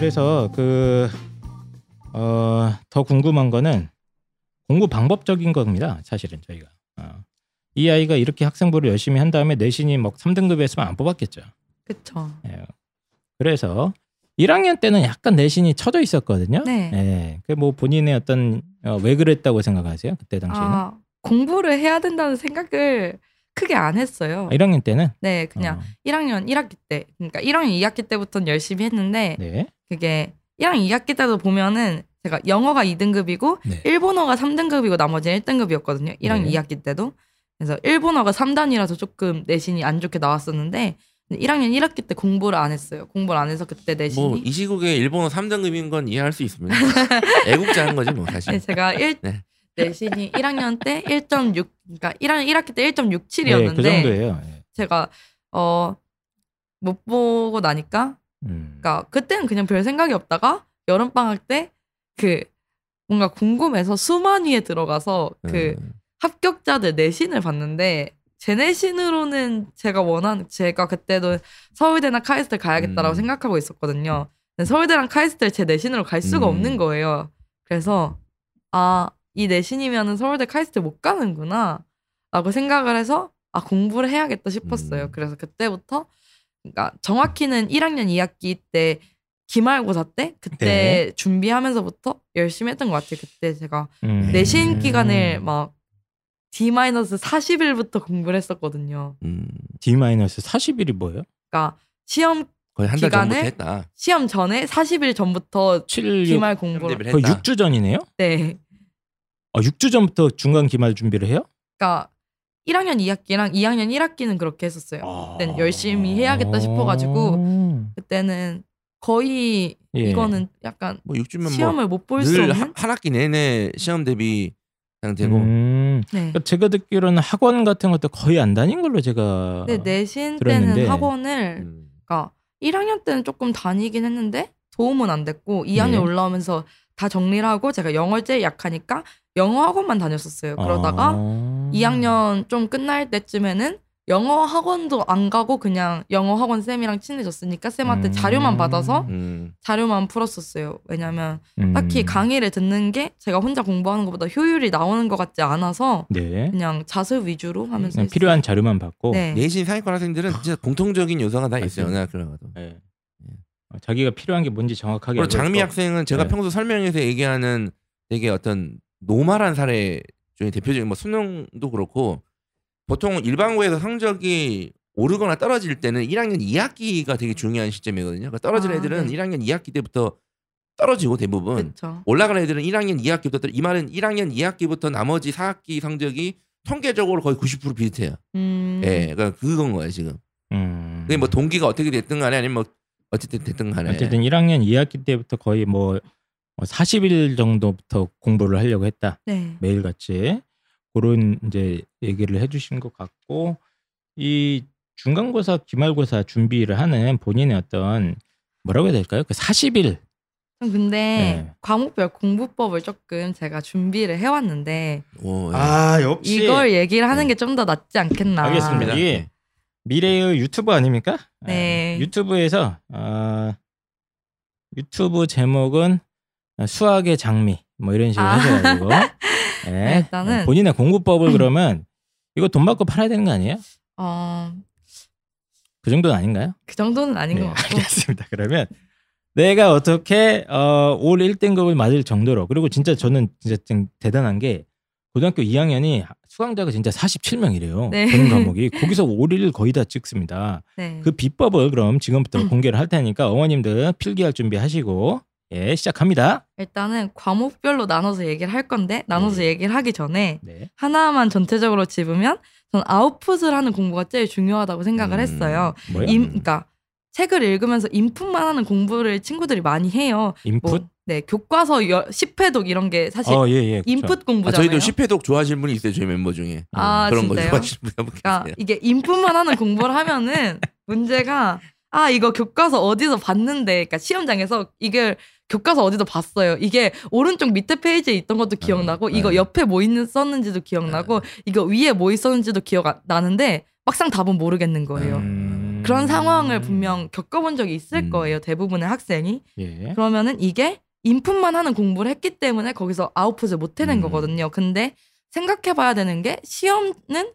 그래서 그 어, 더 궁금한 거는 공부 방법적인 겁니다. 사실은 저희가 어. 이 아이가 이렇게 학생부를 열심히 한 다음에 내신이 막 3등급이었으면 안 뽑았겠죠. 그쵸. 예. 그래서 1학년 때는 약간 내신이 처져 있었거든요. 네. 예. 그뭐 본인의 어떤 어, 왜 그랬다고 생각하세요? 그때 당시에는 아, 공부를 해야 된다는 생각을 크게 안 했어요. 아, 1학년 때는 네, 그냥 어, 1학년 1학기 때, 그러니까 1학년 2학기 때부터는 열심히 했는데 네. 그게 1학년 2학기 때도 보면은 제가 영어가 2등급이고 네. 일본어가 3등급이고 나머지는 1등급이었거든요. 1학년 네. 2학기 때도. 그래서 일본어가 3단이라서 조금 내신이 안 좋게 나왔었는데 1학년 1학기 때 공부를 안 했어요. 공부를 안 해서 그때 내신이 뭐 이 시국에 일본어 3등급인 건 이해할 수 있습니다. 애국자 하는 거지 뭐 사실. 네, 제가 1 네. 내신이 1학년 때 1.6 그러니까 1학년 1학기 때 네, 1.67이었는데 그 정도예요. 예. 제가 어 못 보고 나니까 음. 그러니까 그때는 그냥 별 생각이 없다가 여름 방학 때 그 뭔가 궁금해서 수만위에 들어가서 그 음. 합격자들 내신을 봤는데 제 내신으로는 제가 원하는 제가 그때도 서울대나 카이스트 가야겠다라고 음. 생각하고 있었거든요. 근데 서울대랑 카이스트를 제 내신으로 갈 수가 음. 없는 거예요. 그래서 아 이 내신이면은 서울대 카이스트 못 가는구나라고 생각을 해서 아 공부를 해야겠다 싶었어요. 음. 그래서 그때부터 그러니까 정확히는 1학년 2학기 때 기말고사 때 그때 네. 준비하면서부터 열심히 했던 것 같아요. 그때 제가 음. 내신 기간을 막 D-40일부터 공부를 했었거든요. 음, D 마이너스 40일이 뭐예요? 그러니까 시험 거의 한 달 전부터 했다. 시험 전에 40일 전부터 7, 6, 기말 공부를 거의 했다. 6주 전이네요? 네. 아, 6주 전부터 중간 기말 준비를 해요? 그러니까 1학년 2학기랑 2학년 1학기는 그렇게 했었어요. 아. 그때는 열심히 해야겠다 싶어가지고 그때는 거의 예. 이거는 약간 뭐 6주면 시험을 못볼 수 없는 한 학기 내내 시험 대비 상태고 음. 네. 그러니까 제가 듣기로는 학원 같은 것도 거의 안 다닌 걸로 제가 근데 내신 들었는데. 때는 학원을 음. 그러니까 1학년 때는 조금 다니긴 했는데 도움은 안 됐고 2학년 네. 올라오면서 다 정리를 하고 제가 영어 제일 약하니까 영어 학원만 다녔었어요. 그러다가 아. 2학년 좀 끝날 때쯤에는 영어 학원도 안 가고 그냥 영어 학원 쌤이랑 친해졌으니까 쌤한테 음. 자료만 받아서 음. 자료만 풀었었어요. 왜냐면 음. 딱히 강의를 듣는 게 제가 혼자 공부하는 것보다 효율이 나오는 것 같지 않아서 네. 그냥 자습 위주로 하면서. 필요한 자료만 받고 네. 내신 상위권 학생들은 진짜 공통적인 요소가 다 있어요. 어느 학교를 가도. 예. 어, 자기가 필요한 게 뭔지 정확하게 그리고 장미. 학생은 제가 네. 평소 설명에서 얘기하는 되게 어떤 노말한 사례 중에 대표적인 뭐 수능도 그렇고 보통 일반고에서 성적이 오르거나 떨어질 때는 1학년 2학기가 되게 중요한 시점이거든요. 그러니까 떨어진 아, 애들은 네. 1학년 2학기 때부터 떨어지고 대부분. 올라가는 애들은 1학년 2학기부터 떨- 이 말은 1학년 2학기부터 나머지 4학기 성적이 통계적으로 거의 90% 비슷해요. 음. 예, 그러니까 그건 거예요 지금. 음. 그게 뭐 동기가 어떻게 됐든 간에 아니면 뭐 어쨌든 됐든 간에. 어쨌든 1학년 2학기 때부터 거의 뭐 40일 정도부터 공부를 하려고 했다. 네. 매일같이 그런 이제 얘기를 해주신 것 같고 이 중간고사, 기말고사 준비를 하는 본인의 어떤 뭐라고 해야 될까요? 그 40일 전 근데 네. 과목별 공부법을 조금 제가 준비를 해왔는데 오, 예. 아 역시 이걸 얘기를 하는 네. 게좀 더 낫지 않겠나. 알겠습니다. 이게 미래의 유튜버 아닙니까? 네. 아, 유튜브에서 어, 유튜브 제목은 수학의 장미 뭐 이런 식으로 아. 하셔가지고 네. 네, 일단은- 본인의 공부법을 그러면 이거 돈 받고 팔아야 되는 거 아니에요? 어, 그 정도는 아닌가요? 그 정도는 아닌 네, 것 같고. 알겠습니다. 그러면 내가 어떻게 어, 올 1등급을 맞을 정도로 그리고 진짜 저는 진짜 좀 대단한 게 고등학교 2학년이 수강자가 진짜 47명이래요. 네. 그런 과목이 거기서 5를 거의 다 찍습니다. 네. 그 비법을 그럼 지금부터 음. 공개를 할 테니까 어머님들 필기할 준비하시고 예 시작합니다. 일단은 과목별로 나눠서 얘기를 할 건데 나눠서 네. 얘기를 하기 전에 네. 하나만 전체적으로 짚으면 전 아웃풋을 하는 공부가 제일 중요하다고 생각을 음. 했어요. 뭐요? 임, 그러니까 책을 읽으면서 인풋만 하는 공부를 친구들이 많이 해요. 인풋? 뭐, 네, 교과서 여, 10회독 이런 게 사실 어, 예, 예. 인풋 아, 공부잖아요. 저희도 10회독 좋아하시는 분이 있어요 저희 멤버 중에 아, 그런 거 진짜요? 좋아하시는 분이 한분 그러니까 계세요. 이게 인풋만 하는 공부를 하면은 문제가 아 이거 교과서 어디서 봤는데 그러니까 시험장에서 이걸 교과서 어디서 봤어요. 이게 오른쪽 밑에 페이지에 있던 것도 기억나고 네. 이거 네. 옆에 뭐 있는 썼는지도 기억나고 이거 위에 뭐 있었는지도 기억 안- 나는데 막상 답은 모르겠는 거예요. 음. 음. 그런 상황을 분명 겪어본 적이 있을 음. 거예요. 대부분의 학생이. 예. 그러면은 이게 인풋만 하는 공부를 했기 때문에 거기서 아웃풋을 못 해낸 음. 거거든요. 근데 생각해봐야 되는 게 시험은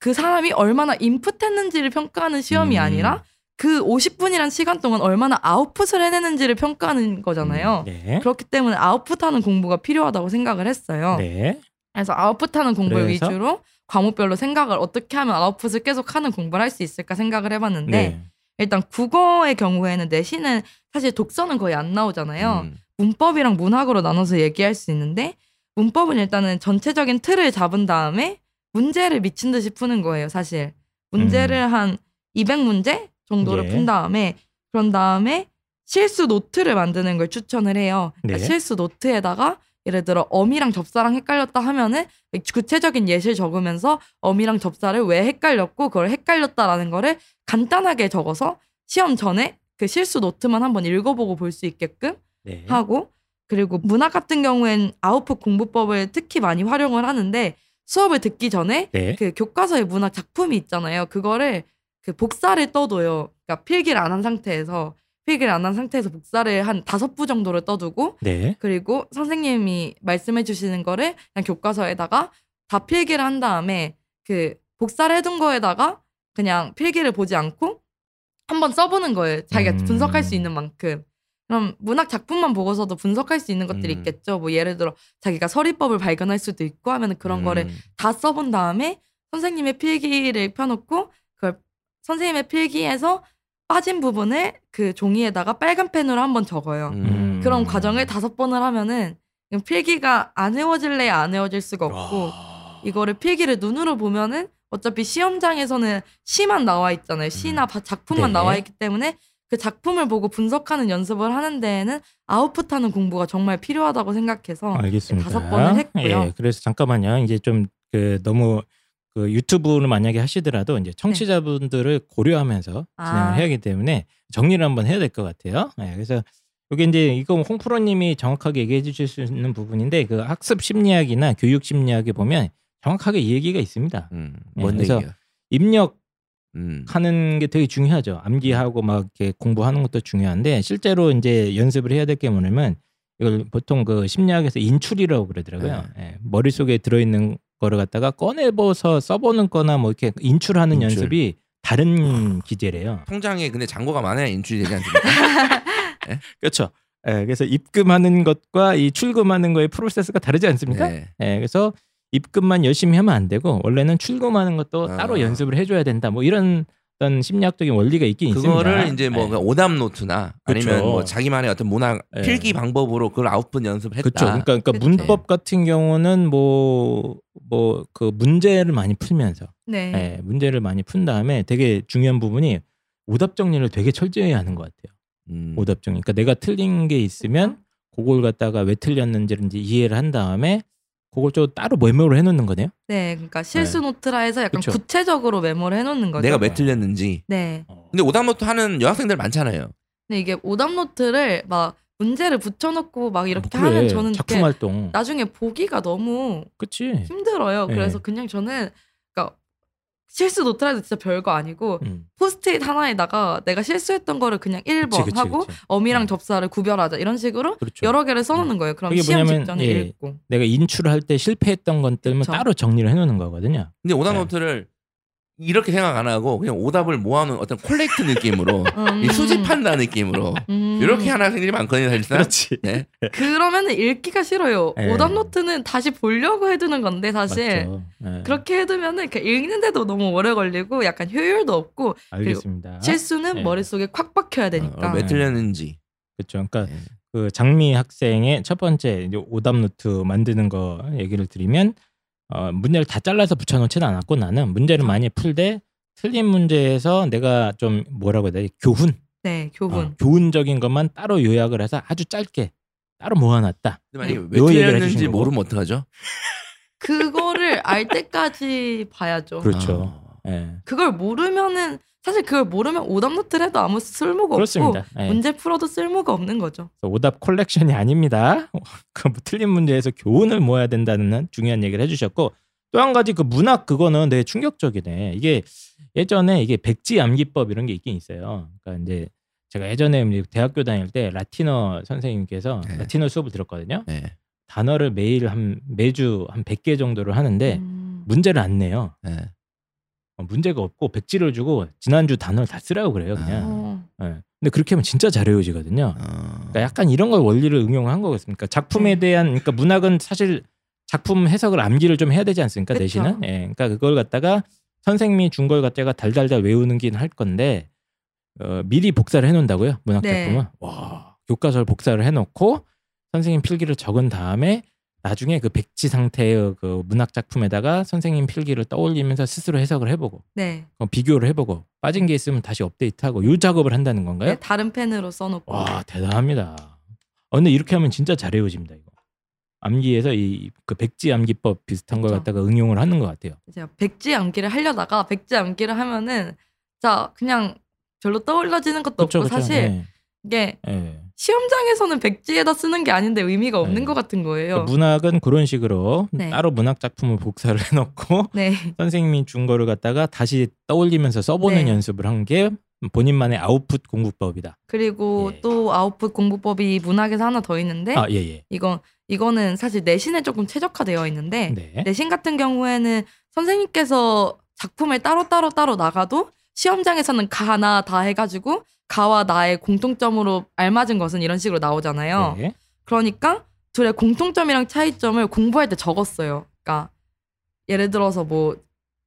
그 사람이 얼마나 인풋했는지를 평가하는 시험이 음. 아니라 그 50분이란 시간 동안 얼마나 아웃풋을 해내는지를 평가하는 거잖아요. 네. 그렇기 때문에 아웃풋하는 공부가 필요하다고 생각을 했어요. 네. 그래서 아웃풋하는 공부를 그래서? 위주로 과목별로 생각을 어떻게 하면 아웃풋을 계속 하는 공부를 할 수 있을까 생각을 해봤는데 네. 일단 국어의 경우에는 내신은 사실 독서는 거의 안 나오잖아요. 음. 문법이랑 문학으로 나눠서 얘기할 수 있는데 문법은 일단은 전체적인 틀을 잡은 다음에 문제를 미친 듯이 푸는 거예요, 사실. 문제를 한 200문제 정도를 예. 푼 다음에 그런 다음에 실수 노트를 만드는 걸 추천을 해요. 그러니까 네. 실수 노트에다가 예를 들어 어미랑 접사랑 헷갈렸다 하면은 구체적인 예시를 적으면서 어미랑 접사를 왜 헷갈렸고 그걸 헷갈렸다라는 거를 간단하게 적어서 시험 전에 그 실수 노트만 한번 읽어보고 볼 수 있게끔 네. 하고 그리고 문학 같은 경우엔 아웃풋 공부법을 특히 많이 활용을 하는데 수업을 듣기 전에 네. 그 교과서의 문학 작품이 있잖아요. 그거를 그 복사를 떠둬요. 그러니까 필기를 안 한 상태에서 필기를 안 한 상태에서 복사를 한 다섯 부 정도를 떠두고 네. 그리고 선생님이 말씀해 주시는 거를 그냥 교과서에다가 다 필기를 한 다음에 그 복사를 해둔 거에다가 그냥 필기를 보지 않고 한번 써보는 거예요. 자기가 음. 분석할 수 있는 만큼. 그럼 문학 작품만 보고서도 분석할 수 있는 것들이 음. 있겠죠. 뭐 예를 들어 자기가 서리법을 발견할 수도 있고 하면 그런 음. 거를 다 써본 다음에 선생님의 필기를 펴놓고 그걸 선생님의 필기에서 빠진 부분을 그 종이에다가 빨간 펜으로 한번 적어요. 음. 그런 과정을 다섯 번을 하면은 필기가 안 외워질래야 안 외워질 수가 없고 와. 이거를 필기를 눈으로 보면은 어차피 시험장에서는 시만 나와 있잖아요. 시나 바- 작품만 네. 나와 있기 때문에 그 작품을 보고 분석하는 연습을 하는 데에는 아웃풋하는 공부가 정말 필요하다고 생각해서 알겠습니다. 다섯 번을 했고요. 예, 그래서 잠깐만요. 이제 좀 그 너무 그 유튜브를 만약에 하시더라도 이제 청취자분들을 고려하면서 네. 아. 진행을 해야 하기 때문에 정리를 한번 해야 될 것 같아요. 예, 그래서 이게 이제 이거 홍프로님이 정확하게 얘기해 주실 수 있는 부분인데 그 학습 심리학이나 교육 심리학에 보면 정확하게 이 얘기가 있습니다. 음. 예, 뭔 그래서 얘기야? 입력 음. 하는 게 되게 중요하죠. 암기하고 막 이렇게 공부하는 것도 중요한데 실제로 이제 연습을 해야 될 게 뭐냐면 이걸 보통 그 심리학에서 인출이라고 그러더라고요. 예, 머릿속에 들어있는 거를 갖다가 꺼내봐서 써보는 거나 뭐 이렇게 인출하는 인출. 연습이 다른 기제래요. 통장에 근데 잔고가 많아야 인출이 되지 않습니까? 그렇죠. 예, 그래서 입금하는 것과 이 출금하는 거의 프로세스가 다르지 않습니까? 네. 예, 그래서 입금만 열심히 하면 안 되고 원래는 출금하는 것도 아. 따로 연습을 해줘야 된다. 뭐 이런 어떤 심리학적인 원리가 있긴 그거를 있습니다. 이제 뭐 예. 그냥 오답 노트나 아니면 그쵸. 뭐 자기만의 어떤 문학 예. 필기 방법으로 그걸 아웃풋 연습을 했다. 그렇죠. 그러니까, 그러니까 그쵸. 문법 같은 경우는 뭐 뭐 그 문제를 많이 풀면서 네. 예, 문제를 많이 푼 다음에 되게 중요한 부분이 오답 정리를 되게 철저히 하는 것 같아요. 음. 오답 정리. 그러니까 내가 틀린 게 있으면 그걸 갖다가 왜 틀렸는지를 이제 이해를 한 다음에 그걸 좀 따로 메모를 해놓는 거네요. 네, 그러니까 실수 노트라 해서 약간 그쵸. 구체적으로 메모를 해놓는 거죠. 내가 왜 틀렸는지. 네. 근데 오답 노트 하는 여학생들 많잖아요. 근데 이게 오답 노트를 막 문제를 붙여놓고 막 이렇게 뭐 그래, 하면 저는 작품 활동. 나중에 보기가 너무 그치. 힘들어요. 네. 그래서 그냥 저는 그러니까 실수 노트라 해도 진짜 별거 아니고 음. 포스트잇 하나에다가 내가 실수했던 거를 그냥 1번 그치, 그치, 하고 그치. 어미랑 음. 접사를 구별하자 이런 식으로 그렇죠. 여러 개를 써놓는 거예요. 그럼 시험 뭐냐면, 직전에 예. 읽고. 내가 인출할 때 실패했던 것들만 그쵸. 따로 정리를 해놓는 거거든요. 근데 오답 네. 노트를 이렇게 생각 안 하고 그냥 오답을 모아놓은 어떤 콜렉트 느낌으로 음. 이 수집한다는 느낌으로 음. 이렇게 하는 학생들이 많거든요, 사실상. 그렇지. 네. 그러면 읽기가 싫어요. 예. 오답 노트는 다시 보려고 해두는 건데 사실. 예. 그렇게 해두면은 그 읽는데도 너무 오래 걸리고 약간 효율도 없고 알겠습니다. 실수는 예. 머릿속에 콱 박혀야 되니까. 어, 왜 틀렸는지. 그렇죠. 그러니까 네. 그 장미 학생의 첫 번째 오답 노트 만드는 거 얘기를 드리면 어, 문제를 다 잘라서 붙여놓지는 않았고 나는 문제를 많이 풀되 틀린 문제에서 내가 좀 뭐라고 해야 돼 교훈, 네, 교훈. 어, 교훈적인 것만 따로 요약을 해서 아주 짧게 따로 모아놨다. 근데 만약에 요왜 틀렸는지. 모르면 어떡하죠? 그거를 알 때까지 봐야죠. 그렇죠. 아. 예. 그걸 모르면은 사실 그걸 모르면 오답 노트를 해도 아무 쓸모가 그렇습니다. 없고 예. 문제 풀어도 쓸모가 없는 거죠. 오답 콜렉션이 아닙니다. 그 틀린 문제에서 교훈을 모아야 된다는 중요한 얘기를 해주셨고 또 한 가지 그 문학 그거는 되게 충격적이네. 이게 예전에 이게 백지 암기법 이런 게 있긴 있어요. 그러니까 이제 제가 예전에 대학교 다닐 때 라틴어 선생님께서 네. 라틴어 수업을 들었거든요. 네. 단어를 매일 한 매주 한 100개 정도를 하는데 음. 문제를 안 내요. 네. 어, 문제가 없고 백지를 주고 지난주 단어를 다 쓰라고 그래요, 그냥. 어. 예. 근데 그렇게 하면 진짜 잘 외워지거든요. 어. 그러니까 약간 이런 걸 원리를 응용한 거겠습니까? 작품에 네. 대한 그러니까 문학은 사실 작품 해석을 암기를 좀 해야 되지 않습니까? 그쵸. 내신은. 예. 그러니까 그걸 갖다가 선생님이 준 걸 갖다가 달달달 외우는 긴 할 건데 어, 미리 복사를 해 놓는다고요? 문학 네. 작품은. 와. 교과서를 복사를 해 놓고 선생님 필기를 적은 다음에 나중에 그 백지 상태의 그 문학 작품에다가 선생님 필기를 떠올리면서 스스로 해석을 해보고 네. 어, 비교를 해보고 빠진 게 있으면 다시 업데이트하고 이 작업을 한다는 건가요? 네, 다른 펜으로 써놓고. 와 대단합니다. 어, 근데 이렇게 하면 진짜 잘 외워집니다 이거. 암기에서 이 그 백지 암기법 비슷한 걸 그쵸. 갖다가 응용을 하는 것 같아요. 제가 백지 암기를 하려다가 백지 암기를 하면은 자 그냥 별로 떠올라지는 것도 그렇죠, 없고 사실 예, 이게 예. 시험장에서는 백지에다 쓰는 게 아닌데 의미가 없는 네. 것 같은 거예요. 그러니까 문학은 그런 식으로 네. 따로 문학 작품을 복사를 해놓고 네, 선생님이 준 거를 갖다가 다시 떠올리면서 써보는 네. 연습을 한 게 본인만의 아웃풋 공부법이다. 그리고 예. 또 아웃풋 공부법이 문학에서 하나 더 있는데 아 예 예. 이건 이거는 사실 내신에 조금 최적화되어 있는데 네. 내신 같은 경우에는 선생님께서 작품을 따로 따로 따로 나가도 시험장에서는 가나 다 해가지고 가와 나의 공통점으로 알맞은 것은 이런 식으로 나오잖아요. 네. 그러니까 둘의 공통점이랑 차이점을 공부할 때 적었어요. 그러니까 예를 들어서 뭐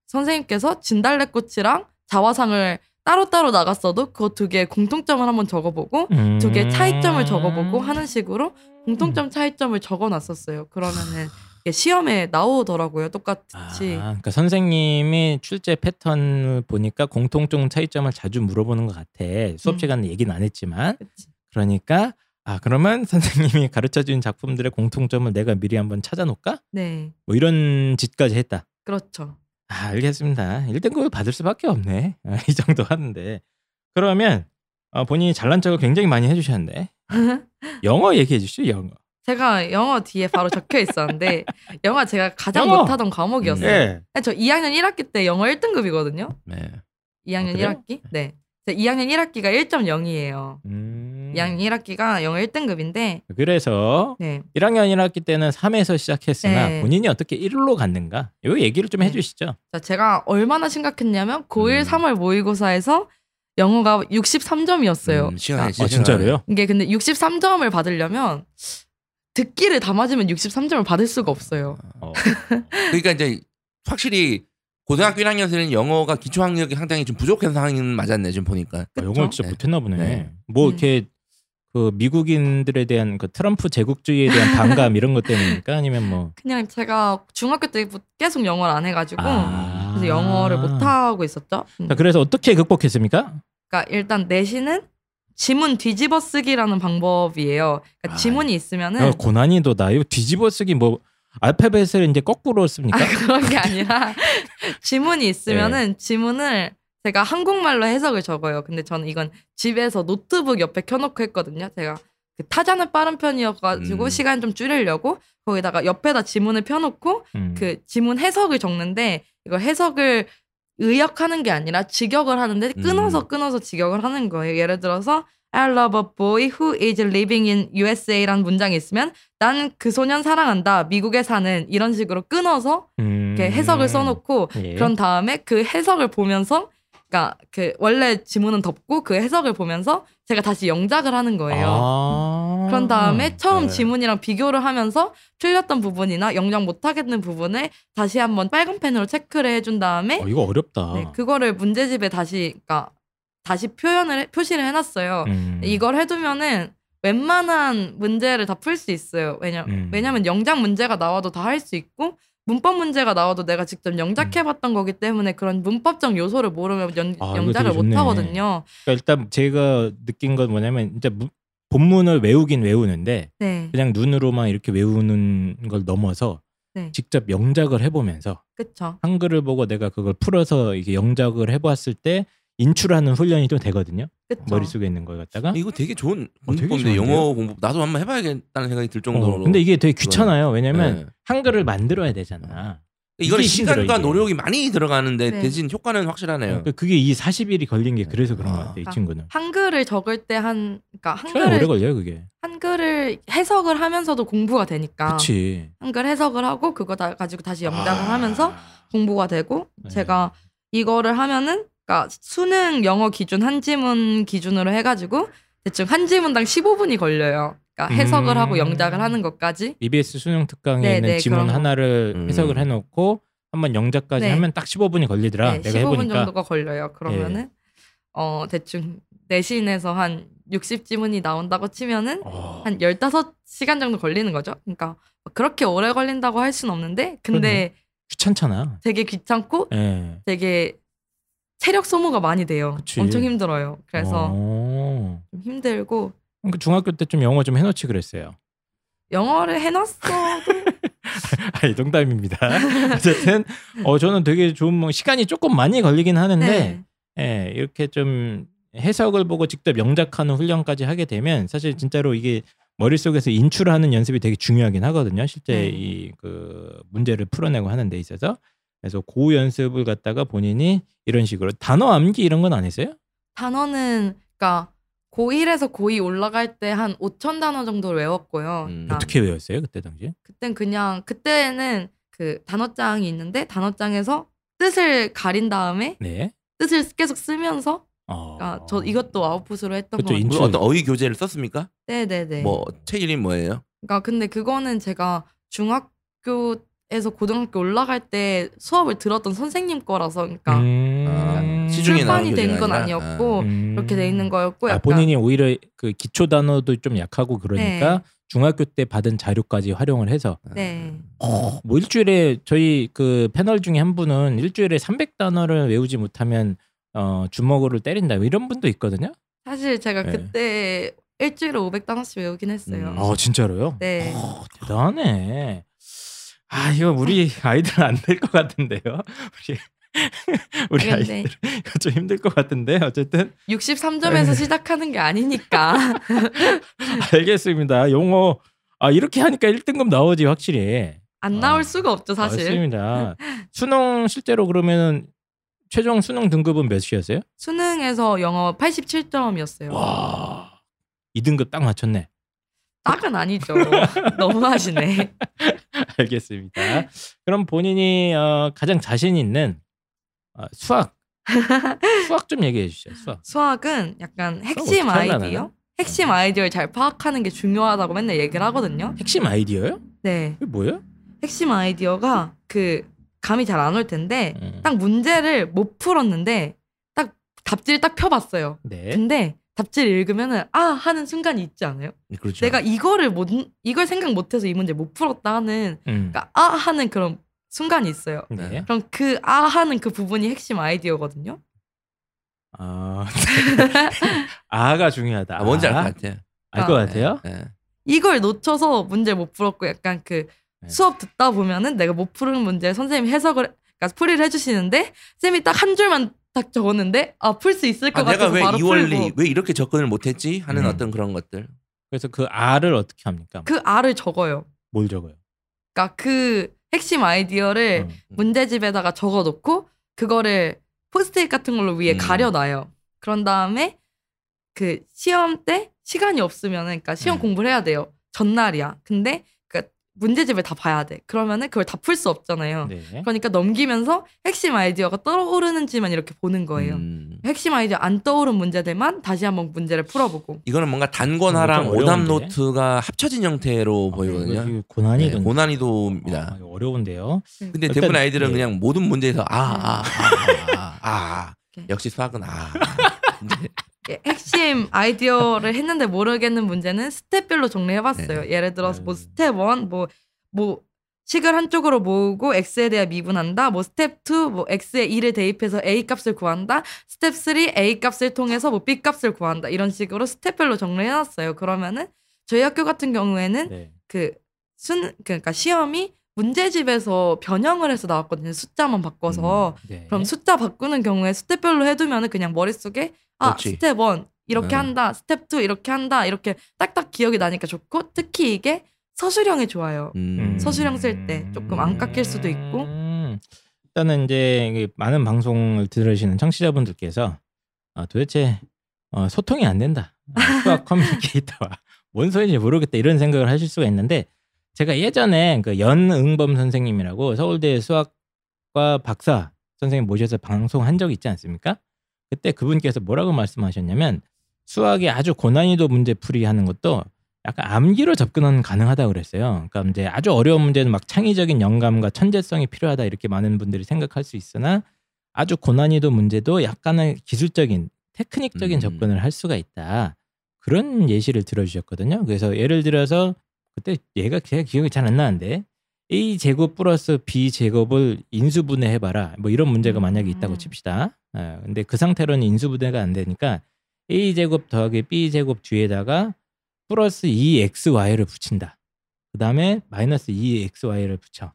선생님께서 진달래꽃이랑 자화상을 따로따로 나갔어도 그거 두 개의 공통점을 한번 적어보고 음. 두 개의 차이점을 적어보고 하는 식으로 공통점 차이점을 적어놨었어요. 그러면은 시험에 나오더라고요. 똑같이. 아, 그러니까 선생님이 출제 패턴을 보니까 공통점 차이점을 자주 물어보는 것 같아. 수업 음. 시간에 얘기는 안 했지만 그치. 그러니까 아 그러면 선생님이 가르쳐 준 작품들의 공통점을 내가 미리 한번 찾아놓을까? 네, 뭐 이런 짓까지 했다. 그렇죠. 아 알겠습니다. 1등급을 받을 수밖에 없네. 아, 이 정도 하는데 그러면 어, 본인이 잘난 척을 굉장히 많이 해주셨는데 영어 얘기해 주시죠 영어. 제가 영어 뒤에 바로 적혀 있었는데 영어 제가 가장 영어! 못하던 과목이었어요. 예. 저 2학년 1학기 때 영어 1등급이거든요. 네. 2학년 아, 그래요? 1학기? 네. 제 2학년 1학기가 1.0이에요. 음. 2학년 1학기가 영어 1등급인데 그래서 네. 1학년 1학기 때는 3에서 시작했으나 네. 본인이 어떻게 1로 갔는가? 요 얘기를 좀 네. 해주시죠. 자, 제가 얼마나 심각했냐면 고1 음. 3월 모의고사에서 영어가 63점이었어요. 음, 시간에 아 진짜로요? 이게 근데 63점을 받으려면 듣기를 다 맞으면 63점을 받을 수가 없어요. 어. 그러니까 이제 확실히 고등학교 1학년에는 영어가 기초 학력이 상당히 좀 부족한 상황은 맞았네 지금 보니까. 그쵸? 영어를 진짜 네. 못했나 보네. 네. 뭐 음. 이렇게 그 미국인들에 대한 그 트럼프 제국주의에 대한 반감 이런 것 때문입니까? 아니면 뭐 그냥 제가 중학교 때부터 계속 영어를 안 해가지고 아. 그래서 영어를 못 하고 있었죠. 음. 자, 그래서 어떻게 극복했습니까? 그러니까 일단 내신은 지문 뒤집어 쓰기라는 방법이에요. 그러니까 아, 지문이 있으면은 야, 고난이도다. 이거 뒤집어 쓰기 뭐 알파벳을 이제 거꾸로 씁니까? 아 그런 게 아니라 지문이 있으면은 지문을 제가 한국말로 해석을 적어요. 근데 저는 이건 집에서 노트북 옆에 켜놓고 했거든요. 제가 그 타자는 빠른 편이어가지고 음. 시간 좀 줄이려고 거기다가 옆에다 지문을 펴놓고 음. 그 지문 해석을 적는데 이거 해석을 의역하는 게 아니라 직역을 하는데 끊어서 음. 끊어서 직역을 하는 거예요. 예를 들어서 I love a boy who is living in USA라는 문장이 있으면 난 그 소년 사랑한다. 미국에 사는 이런 식으로 끊어서 음. 이렇게 해석을 써놓고 예. 그런 다음에 그 해석을 보면서 그러니까 그 원래 지문은 덮고 그 해석을 보면서 제가 다시 영작을 하는 거예요. 아. 그런 다음에 처음 네. 지문이랑 비교를 하면서 틀렸던 부분이나 영작 못하겠는 부분을 다시 한번 빨간 펜으로 체크를 해준 다음에 어, 이거 어렵다. 네, 그거를 문제집에 다시 그러니까 다시 표현을 해- 표시를 해놨어요. 음. 이걸 해두면은 웬만한 문제를 다 풀 수 있어요. 왜냐 음. 왜냐면 영작 문제가 나와도 다 할 수 있고 문법 문제가 나와도 내가 직접 영작해봤던 거기 때문에 그런 문법적 요소를 모르면 연, 아, 영작을. 못 하거든요. 그러니까 일단 제가 느낀 건 뭐냐면 이제 무- 본문을 외우긴 외우는데 네, 그냥 눈으로만 이렇게 외우는 걸 넘어서 네. 직접 영작을 해보면서 그쵸. 한글을 보고 내가 그걸 풀어서 이게 영작을 해보았을 때 인출하는 훈련이 좀 되거든요. 그쵸. 머릿속에 있는 걸 갖다가. 이거 되게 좋은 어, 공부법인데 좋은데요? 영어 공부 나도 한번 해봐야겠다는 생각이 들 정도로. 어, 근데 이게 되게 귀찮아요. 왜냐면 네. 한글을 만들어야 되잖아. 이거는 이게 힘들어, 시간과 이게. 노력이 많이 들어가는데 네. 대신 효과는 확실하네요. 그러니까 그게 이 40일이 걸린 게 그래서 그런 것 아. 같아 이 그러니까 친구는. 한글을 적을 때 한 그러니까 시간이 오래 한글을 걸려요 그게. 한글을 해석을 하면서도 공부가 되니까 그렇지. 한글 해석을 하고 그거 다 가지고 다시 영작을 아. 하면서 공부가 되고 네. 제가 이거를 하면은 그러니까 수능 영어 기준 한 지문 기준으로 해가지고 대충 한 지문당 15분이 걸려요. 그러니까 해석을 음. 하고 영작을 하는 것까지. EBS 수능 특강에 네, 있는 네, 지문 그런 거. 하나를 음. 해석을 해놓고 한번 영작까지 네. 하면 딱 15분이 걸리더라. 네, 내가 15분 해보니까 예. 정도가 걸려요. 그러면은 어 대충 내신에서 한 60지문이 나온다고 치면은 어, 한 15시간 정도 걸리는 거죠. 그러니까 그렇게 오래 걸린다고 할 수는 없는데 근데 귀찮잖아. 되게 귀찮고 예. 되게 체력 소모가 많이 돼요. 그치. 엄청 힘들어요. 그래서 어. 좀 힘들고 그 중학교 때 좀 영어 좀 해놓지 그랬어요. 영어를 해놨어도 아니 농담입니다. 어쨌든 어 저는 되게 뭐 시간이 조금 많이 걸리긴 하는데 네. 예, 이렇게 좀 해석을 보고 직접 영작하는 훈련까지 하게 되면 사실 진짜로 이게 머릿속에서 인출하는 연습이 되게 중요하긴 하거든요. 실제 네. 이그 문제를 풀어내고 하는 데 있어서 그래서 그 연습을 갖다가 본인이 이런 식으로 단어 암기 이런 건 안 했어요? 단어는 그러니까 고1에서 고2 올라갈 때 한 5천 단어 정도를 외웠고요. 음. 그러니까 어떻게 외웠어요 그때 당시에? 그땐 그냥 그때는 그 단어장이 있는데 단어장에서 뜻을 가린 다음에 네. 뜻을 계속 쓰면서 어. 그러니까 저 이것도 아웃풋으로 했던 거 같아요. 인출. 어떤 어휘 교재를 썼습니까? 네네네. 뭐책 이름 뭐예요? 그러니까 근데 그거는 제가 중학교 에서 고등학교 올라갈 때 수업을 들었던 선생님 거라서 그러니까 음. 아, 나온 출판이 된 건? 아니었고 음. 이렇게 돼 있는 거였고 아, 약간 본인이 오히려 그 기초 단어도 좀 약하고 그러니까 네. 중학교 때 받은 자료까지 활용을 해서 네. 뭐 일주일에 저희 그 패널 중에 한 분은 일주일에 300단어를 외우지 못하면 어 주먹으로 때린다 이런 분도 있거든요. 사실 제가 네. 그때 일주일에 500단어씩 외우긴 했어요. 음. 아 진짜로요? 네. 어, 대단해. 아 이거 우리 아이들은 안 될 것 같은데요. 우리 우리 아, 아이들 이거 좀 힘들 것 같은데 어쨌든 63점에서 시작하는 게 아니니까. 알겠습니다. 용어 아 이렇게 하니까 1등급 나오지 확실히. 안 아, 나올 수가 없죠, 사실. 맞습니다. 수능 실제로 그러면은 최종 수능 등급은 몇이었어요? 수능에서 영어 87점이었어요. 와 2등급 딱 맞췄네. 딱은 아니죠. 너무 하시네. 알겠습니다. 그럼 본인이 어, 가장 자신 있는 어, 수학 수학 좀 얘기해 주시죠. 수학. 수학은 약간 핵심 아이디어? 핵심 아이디어를 잘 파악하는 게 중요하다고 맨날 얘기를 하거든요. 핵심 아이디어요? 네. 그게 뭐예요? 핵심 아이디어가 그 감이 잘 안 올 텐데 음. 딱 문제를 못 풀었는데 딱 답지를 딱 펴봤어요. 네. 근데 답지를 읽으면은 아 하는 순간이 있지 않아요? 그렇죠. 내가 이거를 못 이걸 생각 못해서 이 문제 못 풀었다 하는 음. 그러니까 아 하는 그런 순간이 있어요. 네. 그럼 그 아 하는 그 부분이 핵심 아이디어거든요. 아, 아가 중요하다. 아, 뭔지 알 것 같아요. 알것 아, 같아요. 네. 이걸 놓쳐서 문제 못 풀었고 약간 그 네. 수업 듣다 보면은 내가 못 푸는 문제 선생님이 해석을 그러니까 풀이를 해주시는데 쌤이 딱 한 줄만 딱 적었는데 아 풀 수 있을 것 아, 내가 같아서 왜 바로 이 원리 풀고 왜 이렇게 접근을 못했지 하는 음. 어떤 그런 것들. 그래서 그 아를 어떻게 합니까? 그 아를 적어요. 뭘 적어요? 그러니까 그 핵심 아이디어를 어. 문제집에다가 적어놓고 그거를 포스트잇 같은 걸로 위에 음. 가려놔요. 그런 다음에 그 시험 때 시간이 없으면은 그러니까 시험 음. 공부를 해야 돼요. 전날이야. 근데 그 문제집을 다 봐야 돼. 그러면은 그걸 다 풀 수 없잖아요. 네. 그러니까 넘기면서 핵심 아이디어가 떠오르는지만 이렇게 보는 거예요. 음. 핵심 아이디어 안 떠오른 문제들만 다시 한번 문제를 풀어보고. 이거는 뭔가 단권화랑 좀 오답? 노트가 합쳐진 형태로 보이거든요. 이거 고난이 네, 고난이도입니다. 어, 어려운데요. 근데 일단, 대부분 아이들은 네. 그냥 모든 문제에서 아아아아 아, 아. 이렇게. 역시 수학은 아. 예, 핵심 아이디어를 했는데 모르겠는 문제는 스텝별로 정리해봤어요. 예를 들어서 뭐 네. 스텝 1, 뭐, 뭐, 식을 한쪽으로 모으고 x에 대해 미분한다. 뭐 스텝 2, 뭐 x에 2를 대입해서 a 값을 구한다. 스텝 3, a 값을 통해서 뭐 b 값을 구한다. 이런 식으로 스텝별로 정리해 놨어요. 그러면은 저희 학교 같은 경우에는 네. 그 순, 그러니까 시험이 문제집에서 변형을 해서 나왔거든요. 숫자만 바꿔서. 네. 그럼 숫자 바꾸는 경우에 스텝별로 해두면은 그냥 머릿속에 아 그렇지. 스텝 1 이렇게 음. 한다 스텝 2 이렇게 한다 이렇게 딱딱 기억이 나니까 좋고 특히 이게 서술형에 좋아요 음. 서술형 쓸 때 조금 안 깎일 수도 있고. 음. 일단은 이제 그 많은 방송을 들으시는 청취자분들께서 아, 도대체 어, 소통이 안 된다. 아, 수학 커뮤니케이터와 뭔 소리인지 모르겠다 이런 생각을 하실 수가 있는데 제가 예전에 그 연응범 선생님이라고 서울대 수학과 박사 선생님 모셔서 방송한 적이 있지 않습니까? 그때 그분께서 뭐라고 말씀하셨냐면 수학의 아주 고난이도 문제 풀이하는 것도 약간 암기로 접근은 가능하다고 그랬어요. 그러니까 이제 아주 어려운 문제는 막 창의적인 영감과 천재성이 필요하다 이렇게 많은 분들이 생각할 수 있으나 아주 고난이도 문제도 약간의 기술적인 테크닉적인 음. 접근을 할 수가 있다. 그런 예시를 들어주셨거든요. 그래서 예를 들어서 그때 얘가 제가 기억이 잘 안 나는데 a 제곱 플러스 b 제곱을 인수분해 해봐라. 뭐 이런 문제가 만약에 있다고 음. 칩시다. 아, 근데 그 상태로는 인수분해가 안 되니까 a 제곱 더하기 b 제곱 뒤에다가 플러스 2xy를 붙인다. 그 다음에 마이너스 2xy를 붙여.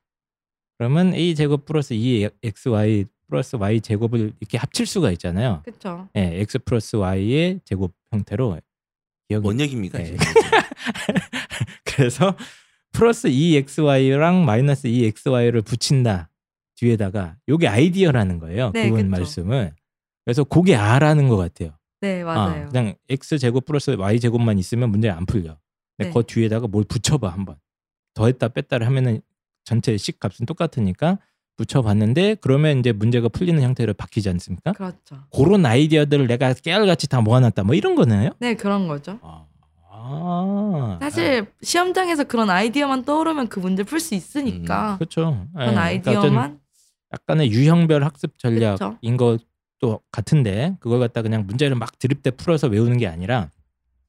그러면 a 제곱 플러스 2xy 플러스 y 제곱을 이렇게 합칠 수가 있잖아요. 그쵸. 예, x 플러스 y의 제곱 형태로 기억이 뭔 얘기입니까? 네. 지금? 그래서 플러스 2xy랑 마이너스 2xy를 붙인다 뒤에다가 요게 아이디어라는 거예요. 네, 그분 그쵸. 말씀은. 그래서 그게 아라는 것 같아요. 네, 아, 맞아요. 그냥 x 제곱 플러스 y 제곱만 있으면 문제 안 풀려. 근데 네. 그 뒤에다가 뭘 붙여봐 한번. 더했다 뺐다를 하면은 전체 식 값은 똑같으니까 붙여봤는데 그러면 이제 문제가 풀리는 형태로 바뀌지 않습니까? 그렇죠. 그런 아이디어들을 내가 깨알같이 다 모아놨다 뭐 이런 거네요. 네, 그런 거죠. 아, 아. 사실 시험장에서 그런 아이디어만 떠오르면 그 문제 풀 수 있으니까 그렇죠. 그런 예, 그러니까 아이디어만 약간의 유형별 학습 전략인 그쵸. 것도 같은데 그걸 갖다 그냥 문제를 막 드립대 풀어서 외우는 게 아니라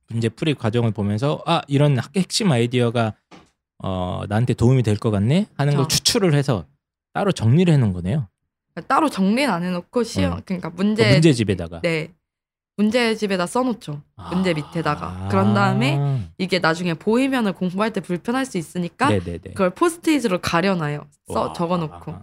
문제 풀이 과정을 보면서 아 이런 학- 핵심 아이디어가 어 나한테 도움이 될 것 같네 하는 걸 그쵸. 추출을 해서 따로 정리를 해놓은 거네요. 따로 정리는 안 해놓고 시험 어. 그러니까 그 문제 문제집에다가 네 문제집에다 써놓죠. 문제 밑에다가. 그런 다음에 이게 나중에 보이면은 공부할 때 불편할 수 있으니까 네네네. 그걸 포스트잇으로 가려놔요. 써 와. 적어놓고.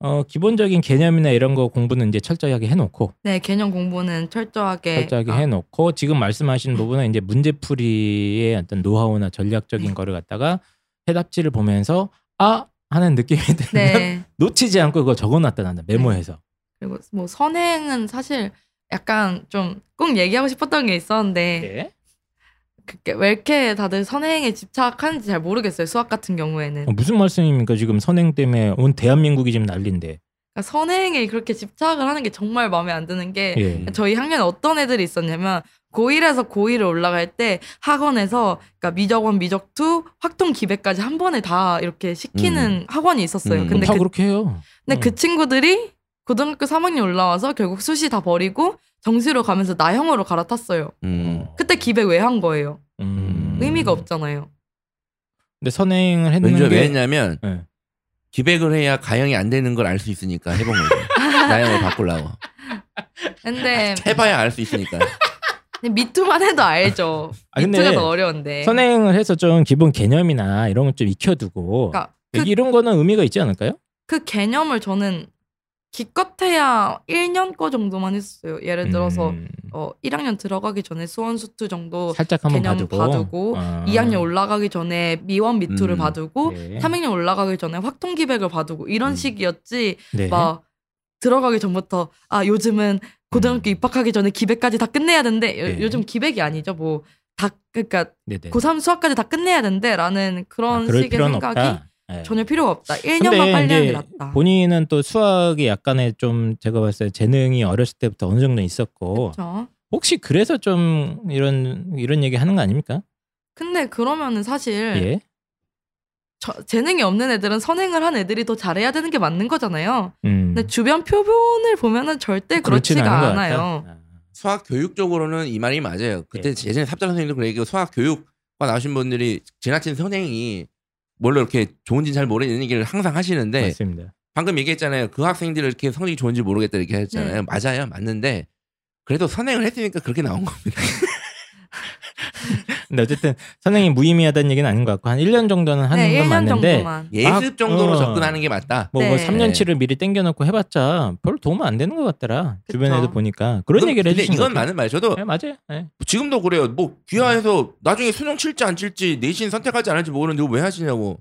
어 기본적인 개념이나 이런 거 공부는 이제 철저하게 해놓고. 네 개념 공부는 철저하게 철저하게 아, 해놓고 지금 말씀하신 부분은 이제 문제풀이의 어떤 노하우나 전략적인 네. 거를 갖다가 해답지를 보면서 아! 하는 느낌이 들면 네. 놓치지 않고 그거 적어놨다 난다 메모해서. 그리고 뭐 선행은 사실 약간 좀 꼭 얘기하고 싶었던 게 있었는데 네. 왜 이렇게 다들 선행에 집착하는지 잘 모르겠어요. 수학 같은 경우에는 어, 무슨 말씀입니까 지금 선행 때문에 온 대한민국이 지금 난리인데 그러니까 선행에 그렇게 집착을 하는 게 정말 마음에 안 드는 게 예. 저희 학년에 어떤 애들이 있었냐면 고1에서 고2를 올라갈 때 학원에서 그러니까 미적원, 미적투, 확통 기배까지 한 번에 다 이렇게 시키는 학원이 있었어요. 음. 근데 다 그 그렇게 해요 근데 어. 그 친구들이 고등학교 3학년 올라와서 결국 수시 다 버리고 정시로 가면서 나형으로 갈아탔어요. 음. 그때 기백 왜 한 거예요? 음. 의미가 없잖아요. 근데 선행을 했는 왠지 게왜 했냐면 예. 기백을 해야 가형이 안 되는 걸 알 수 있으니까 해본 거죠. 나형을 바꾸려고. 근데 해봐야 알 수 있으니까. 미투만 해도 알죠. 아, 근데 미투가 더 어려운데. 선행을 해서 좀 기본 개념이나 이런 거좀 익혀두고 그러니까 그, 이런 거는 의미가 있지 않을까요? 그 개념을 저는 기껏해야 1년 거 정도만 했어요. 예를 들어서 음, 어 1학년 들어가기 전에 수원 수투 정도 살짝 한번 개념 봐두고, 봐두고, 아. 2학년 올라가기 전에 미원 미투를 음. 봐두고 네. 3학년 올라가기 전에 확통 기백을 봐두고 이런 음. 식이었지 네. 막 들어가기 전부터 아 요즘은 고등학교 음. 입학하기 전에 기백까지 다 끝내야 된대. 요- 네. 요즘 기백이 아니죠. 뭐 다 그러니까 네네. 고3 수학까지 다 끝내야 된대라는 그런 아, 식의 생각이 없다. 예. 전혀 필요가 없다. 근데 1년만 빨리 하는 게 낫다. 본인은 또 수학이 약간의 좀 제가 봤을 때 재능이 어렸을 때부터 어느 정도 있었고 그렇죠. 혹시 그래서 좀 이런 이런 얘기 하는 거 아닙니까? 근데 그러면은 사실 예. 저- 재능이 없는 애들은 선행을 한 애들이 더 잘해야 되는 게 맞는 거잖아요. 음. 근데 주변 표본을 보면은 절대 그렇지는 그렇지가 않아요. 아. 수학 교육적으로는 이 말이 맞아요. 그때 예 전에 삽장 선생님도 그래 얘기고 수학 교육과 나오신 분들이 지나친 선생이 뭘로 이렇게 좋은지 잘 모르는 얘기를 항상 하시는데 맞습니다. 방금 얘기했잖아요. 그 학생들이 이렇게 성적이 좋은지 모르겠다 이렇게 했잖아요. 네. 맞아요. 맞는데 그래도 선행을 했으니까 그렇게 나온 겁니다. 근데 어쨌든 선생님 무의미하다는 얘기는 아닌 것 같고 한 1년 정도는 하는 네, 건 1년 맞는데 정도만. 예습 정도로 어. 접근하는 게 맞다. 뭐, 네. 뭐 3년치를 미리 땡겨놓고 해봤자 별로 도움 안 되는 것 같더라. 그쵸. 주변에도 보니까 그런 이건- 얘기를 해주신 이건. 맞는. 저도 네, 맞아요. 네. 지금도 그래요. 뭐 귀화해서 나중에 수능 칠지 안 칠지 내신 선택할지 안 할지 모르는데 왜 하시냐고.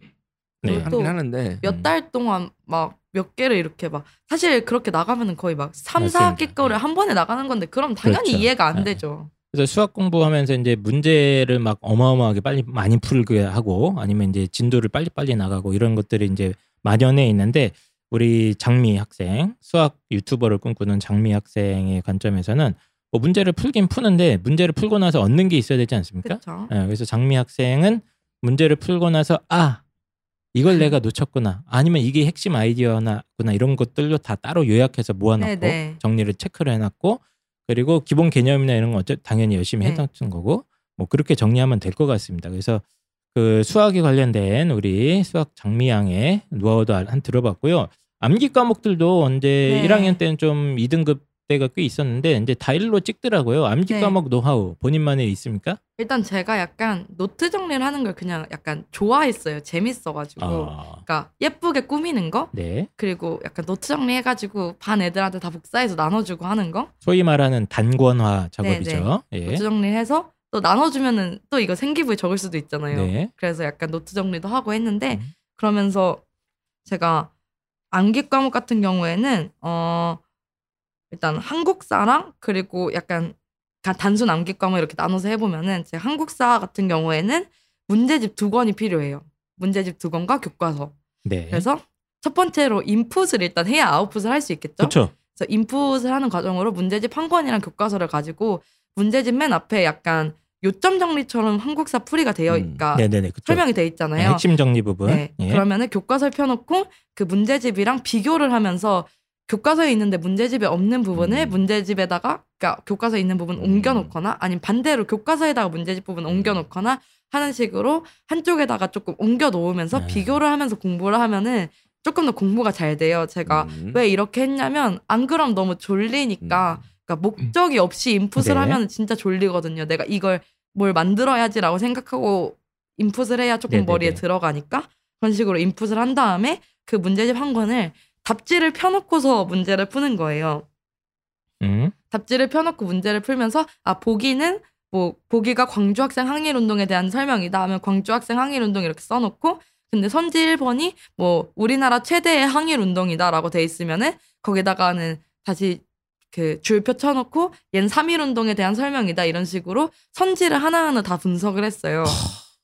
네. 또 하긴 하는데 몇 음. 달 동안 막 몇 개를 이렇게 막 사실 그렇게 나가면은 거의 막 3, 맞습니다. 4학기 거를 네. 한 번에 나가는 건데 그럼 당연히 그렇죠. 이해가 안 네. 되죠. 그래서 수학 공부하면서 이제 문제를 막 어마어마하게 빨리 많이 풀게 하고 아니면 이제 진도를 빨리빨리 나가고 이런 것들이 이제 만연해 있는데 우리 장미 학생 수학 유튜버를 꿈꾸는 장미 학생의 관점에서는 뭐 문제를 풀긴 푸는데 문제를 풀고 나서 얻는 게 있어야 되지 않습니까? 그렇죠. 예, 그래서 장미 학생은 문제를 풀고 나서 아 이걸 내가 놓쳤구나 아니면 이게 핵심 아이디어나구나 이런 것들로 다 따로 요약해서 모아놓고 네네. 정리를 체크를 해놨고 그리고 기본 개념이나 이런 건 어째 당연히 열심히 네. 해놨던 거고 뭐 그렇게 정리하면 될 것 같습니다. 그래서 그 수학에 관련된 우리 수학 장미양의 노하우도 한 들어봤고요. 암기 과목들도 언제 네. 1학년 때는 좀 2등급 때가 꽤 있었는데 이제 다 1로 찍더라고요. 암기 네. 과목 노하우 본인만의 있습니까? 일단 제가 약간 노트 정리를 하는 걸 그냥 약간 좋아했어요. 재밌어가지고. 아, 그러니까 예쁘게 꾸미는 거 네. 그리고 약간 노트 정리해가지고 반 애들한테 다 복사해서 나눠주고 하는 거 소위 말하는 단권화 작업이죠. 예. 노트 정리해서 또 나눠주면은 또 이거 생기부에 적을 수도 있잖아요. 네. 그래서 약간 노트 정리도 하고 했는데 음. 그러면서 제가 암기 과목 같은 경우에는 어 일단 한국사랑 그리고 약간 가- 단순 암기 과목 이렇게 나눠서 해보면은 제 한국사 같은 경우에는 문제집 두 권이 필요해요. 문제집 두 권과 교과서. 네. 그래서 첫 번째로 인풋을 일단 해야 아웃풋을 할 수 있겠죠. 그렇죠. 그래서 인풋을 하는 과정으로 문제집 한 권이랑 교과서를 가지고 문제집 맨 앞에 약간 요점 정리처럼 한국사 풀이가 되어 음. 있까 네네네. 그렇죠. 설명이 돼 네, 있잖아요. 핵심 정리 부분. 네. 예. 그러면은 교과서를 펴놓고 그 문제집이랑 비교를 하면서 교과서에 있는데 문제집에 없는 부분을 음. 문제집에다가 그러니까 교과서에 있는 부분 음. 옮겨 놓거나 아니면 반대로 교과서에다가 문제집 부분 옮겨 놓거나 하는 식으로 한쪽에다가 조금 옮겨 놓으면서 네. 비교를 하면서 공부를 하면은 조금 더 공부가 잘 돼요. 제가 음. 왜 이렇게 했냐면 안 그럼 너무 졸리니까 음. 그러니까 목적이 없이 인풋을 네. 하면 진짜 졸리거든요. 내가 이걸 뭘 만들어야지라고 생각하고 인풋을 해야 조금 네네네. 머리에 들어가니까 그런 식으로 인풋을 한 다음에 그 문제집 한 권을 답지를 펴놓고서 문제를 푸는 거예요. 음. 답지를 펴놓고 문제를 풀면서 아 보기는 뭐 보기가 광주 학생 항일 운동에 대한 설명이다 하면 광주 학생 항일 운동 이렇게 써놓고 근데 선지 1번이 뭐 우리나라 최대의 항일 운동이다라고 돼 있으면은 거기다가는 다시 그 줄표 쳐놓고 얜3.1 운동에 대한 설명이다 이런 식으로 선지를 하나하나 다 분석을 했어요.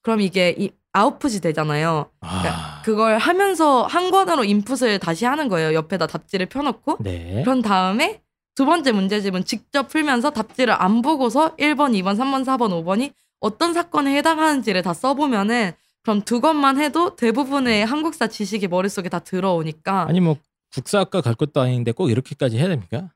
그럼 이게 이 아웃풋이 되잖아요. 아. 그걸 하면서 한 권으로 인풋을 다시 하는 거예요. 옆에다 답지를 펴놓고 네. 그런 다음에 두 번째 문제집은 직접 풀면서 답지를 안 보고서 1번, 2번, 3번, 4번, 5번이 어떤 사건에 해당하는지를 다 써보면은 그럼 두 것만 해도 대부분의 한국사 지식이 머릿속에 다 들어오니까 아니 뭐 국사학과 갈 것도 아닌데 꼭 이렇게까지 해야 됩니까?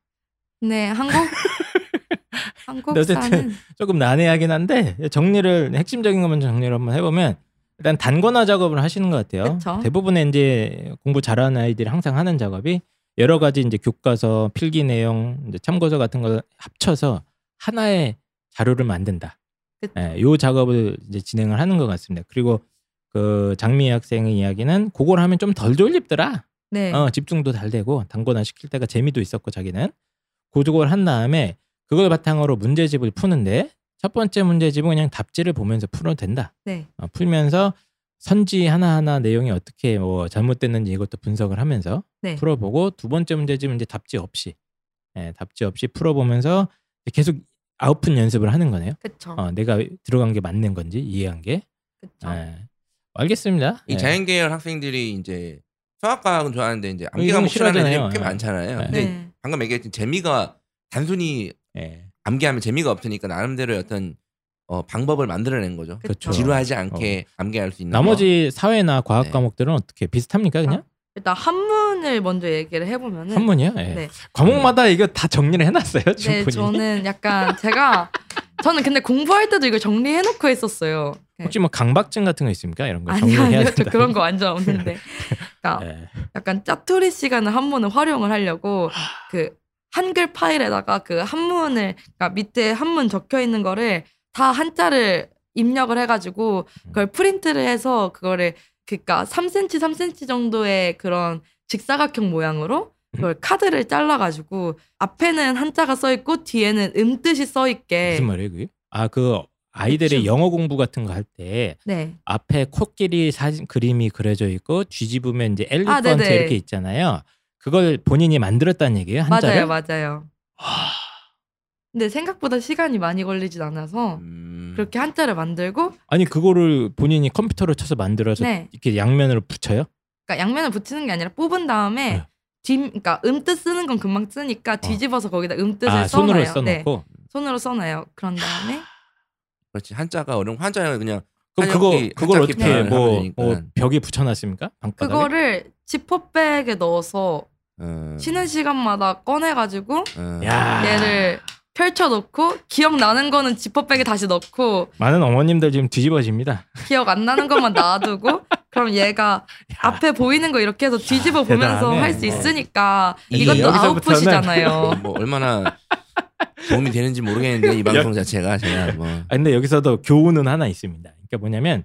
네 한국 근데 어쨌든 한국사는 조금 난해하긴 한데 정리를 핵심적인 것만 정리를 한번 해보면 일단 단권화 작업을 하시는 것 같아요. 그쵸. 대부분의 이제 공부 잘하는 아이들이 항상 하는 작업이 여러 가지 이제 교과서, 필기 내용, 이제 참고서 같은 걸 합쳐서 하나의 자료를 만든다. 그쵸. 예, 요 작업을 이제 진행을 하는 것 같습니다. 그리고 그 장미 학생의 이야기는 그걸 하면 좀 덜 졸립더라. 네 어, 집중도 잘 되고 단거나 시킬 때가 재미도 있었고 자기는 고적을 한 다음에 그걸 바탕으로 문제집을 푸는데 첫 번째 문제집은 그냥 답지를 보면서 풀어도 된다. 네. 어, 풀면서 선지 하나하나 내용이 어떻게 뭐 잘못됐는지 이것도 분석을 하면서 네. 풀어보고 두 번째 문제집은 이제 답지 없이 예, 답지 없이 풀어보면서 계속 아웃풋 연습을 하는 거네요. 그쵸 어, 내가 들어간 게 맞는 건지 이해한 게. 그쵸 예. 알겠습니다. 이 예. 자연계열 학생들이 이제 수학과학은 좋아하는데 이제 암기 과목 싫어하는 애들이 싫어하잖아요. 꽤 네. 많잖아요. 네. 근데 네. 방금 얘기했던 재미가 단순히 예. 암기하면 재미가 없으니까 나름대로 어떤 어, 방법을 만들어낸 거죠. 그렇죠. 지루하지 않게 암기할 수 있는 나머지 사회나 과학 네. 과목들은 어떻게 비슷합니까 그냥? 일단 한문을 먼저 얘기를 해보면은 한문이요? 예. 네. 과목마다 이거 다 정리를 해놨어요. 네, 충분히. 저는 약간 제가 저는 근데 공부할 때도 이거 정리해놓고 했었어요. 네. 혹시 뭐 강박증 같은 거 있습니까? 이런 거 아니 정리해야 아니요, 된다. 저 그런 거 완전 없는데. 그러니까 예. 약간 짜투리 시간을 한문을 활용을 하려고 그 한글 파일에다가 그 한문을 그러니까 밑에 한문 적혀 있는 거를 다 한자를 입력을 해가지고 그걸 프린트를 해서 그거를 그니까 3cm 3cm 정도의 그런 직사각형 모양으로 그걸 카드를 잘라가지고 앞에는 한자가 써 있고 뒤에는 음뜻이 써 있게 무슨 말이에요 그게? 아그 아이들의 그쵸. 영어 공부 같은 거 할때 네. 앞에 코끼리 사진 그림이 그려져 있고 뒤집으면 이제 엘리펀트 아. 이렇게 있잖아요. 그걸 본인이 만들었다는 얘기예요. 한자를. 맞아요, 맞아요. 와, 근데 생각보다 시간이 많이 걸리진 않아서 음. 그렇게 한자를 만들고 아니 그거를 본인이 컴퓨터로 쳐서 만들어서 네. 이렇게 양면으로 붙여요? 그러니까 양면을 붙이는 게 아니라 뽑은 다음에 네. 뒤 그러니까 음뜻 쓰는 건 금방 쓰니까 뒤집어서 거기다 음뜻을 아 써놔요. 손으로 네. 써놓고. 손으로 써놔요. 그런 다음에 그렇지 한자가 어려운 한자는 그냥 그럼 그거 그걸 한자 어떻게 뭐, 뭐. 벽에 붙여놨습니까? 방바닥에? 그거를 지퍼백에 넣어서 어, 쉬는 시간마다 꺼내가지고 어. 야 얘를 펼쳐놓고 기억나는 거는 지퍼백에 다시 넣고 많은 어머님들 지금 뒤집어집니다. 기억 안 나는 것만 놔두고 그럼 얘가 앞에 보이는 거 이렇게 해서 뒤집어 보면서 대단하네. 할수 있으니까 이것도 아웃풋이잖아요. 뭐 얼마나 도움이 되는지 모르겠는데 이 방송 자체가 제가 뭐 아, 근데 여기서도 교훈은 하나 있습니다. 그러니까 뭐냐면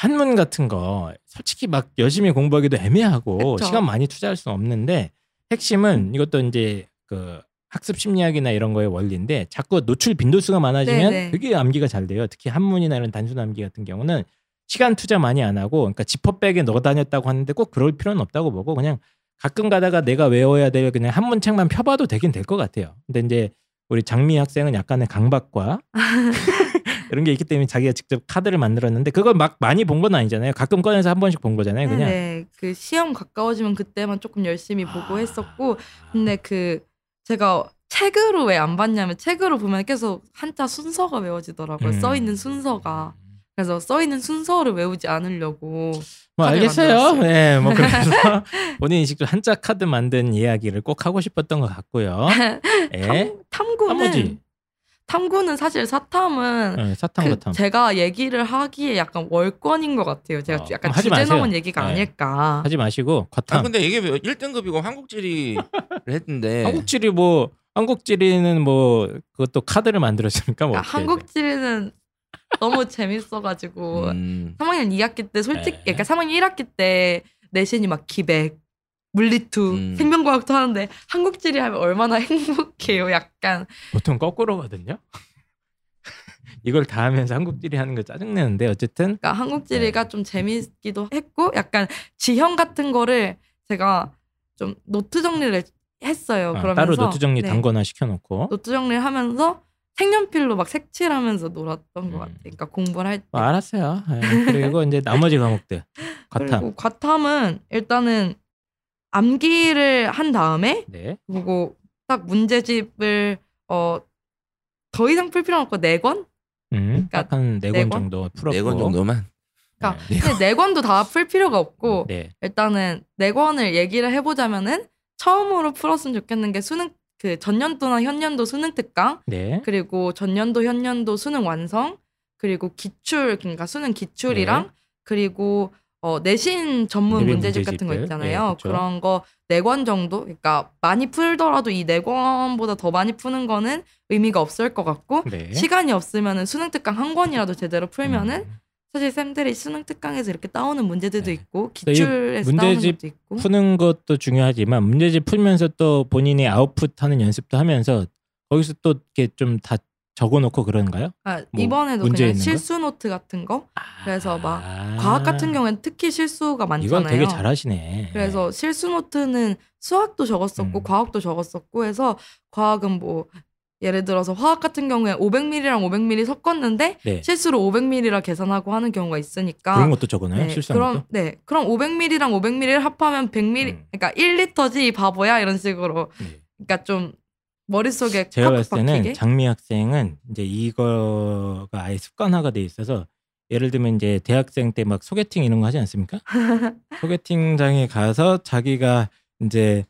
한문 같은 거 솔직히 막 열심히 공부하기도 애매하고 그쵸. 시간 많이 투자할 수 없는데 핵심은 이것도 이제 그 학습 심리학이나 이런 거의 원리인데 자꾸 노출 빈도수가 많아지면 네네. 되게 암기가 잘 돼요. 특히 한문이나 이런 단순 암기 같은 경우는 시간 투자 많이 안 하고 그러니까 지퍼백에 넣어 다녔다고 하는데 꼭 그럴 필요는 없다고 보고 그냥 가끔 가다가 내가 외워야 될 그냥 한문 책만 펴봐도 되긴 될 것 같아요. 근데 이제 우리 장미 학생은 약간의 강박과 이런 게 있기 때문에 자기가 직접 카드를 만들었는데 그걸 막 많이 본 건 아니잖아요. 가끔 꺼내서 한 번씩 본 거잖아요. 그냥 네, 그 시험 가까워지면 그때만 조금 열심히 보고 했었고 근데 그 제가 책으로 왜 안 봤냐면 책으로 보면 계속 한자 순서가 외워지더라고요. 음. 써 있는 순서가. 그래서 써 있는 순서를 외우지 않으려고 뭐 알겠어요. 만들었어요. 네, 뭐 그래서 본인이 직접 한자 카드 만든 이야기를 꼭 하고 싶었던 것 같고요. 예. 탐, 구는 탐구지. 탐구는 사실 사탐은 네, 사탕 그 같은. 제가 얘기를 하기에 약간 월권인 것 같아요. 제가 어, 약간 주제. 넘은 얘기가 네. 아닐까. 하지 마시고 아 과탐. 근데 이게 1등급이고 한국지리를 했는데 한국지리 뭐 한국지리는 뭐 그것도 카드를 만들었습니까? 뭐 그러니까 한국지리는 너무 재밌어가지고 음, 3학년 2학기 때 솔직히 네. 그러니까 3학년 1학기 때 내신이 막 기백, 물리투, 음. 생명과학도 하는데 한국지리 하면 얼마나 행복해요. 약간 보통 거꾸로거든요. 이걸 다 하면서 한국지리 하는 거 짜증내는데 어쨌든 그러니까 한국지리가 좀 재밌기도 했고 약간 지형 같은 거를 제가 좀 노트 정리를 했어요. 아, 그러면서 따로 노트 정리 네. 단권화 시켜놓고 노트 정리를 하면서 색연필로 막 색칠하면서 놀았던 것 음. 같아요. 그러니까 공부를 할 때. 뭐 알았어요. 예. 그리고 이제 나머지 과목들 과탐. 그리고 과탐은 일단은 암기를 한 다음에 네. 그리고 딱 문제집을 어 더 이상 풀 필요 없고 네 권? 음, 그러니까 딱한 네네권 권? 정도 풀었고. 네권 정도만 그러니까 네. 근데 네 권도 다 풀 필요가 없고 네. 일단은 네 권을 얘기를 해보자면은 처음으로 풀었으면 좋겠는 게 수능 그 전년도나 현년도 수능 특강 네. 그리고 전년도 현년도 수능 완성 그리고 기출 그러니까 수능 기출이랑 네. 그리고 어, 내신 전문 문제집 같은 거. 있잖아요. 예, 그쵸. 그런 거 네 권 정도 그러니까 많이 풀더라도 이 네 권보다 더 많이 푸는 거는 의미가 없을 것 같고 네. 시간이 없으면은 수능 특강 한 권이라도 제대로 풀면은 음. 사실 쌤들이 수능 특강에서 이렇게 따오는 문제들도 네. 있고 이 기출에서 문제집 것도 있고 푸는 것도 중요하지만 문제집 풀면서 또 본인이 아웃풋하는 연습도 하면서 거기서 또 이렇게 좀 다 적어놓고 그런가요? 아, 뭐 이번에도 그냥? 실수 노트 같은 거 그래서 막 아. 과학 같은 경우에는 특히 실수가 많잖아요. 이건 되게 잘하시네. 그래서 실수 노트는 수학도 적었었고 음. 과학도 적었었고 해서 과학은 뭐 예를 들어서 화학 같은 경우에 500ml랑 500ml 섞었는데 네. 실수로 500ml라 계산하고 하는 경우가 있으니까 그런 것도 적어놔요. 네, 실수한 그럼 것도. 네 그럼 500ml랑 500ml를 합하면 100ml 음. 그러니까 1리터지 이 바보야 이런 식으로 네. 그러니까 좀 머릿속에 제가 봤을 때는 박히게 장미 학생은 이제 이거가 아예 습관화가 돼 있어서 예를 들면 이제 대학생 때 막 소개팅 이런 거 하지 않습니까? 소개팅장에 가서 자기가 이제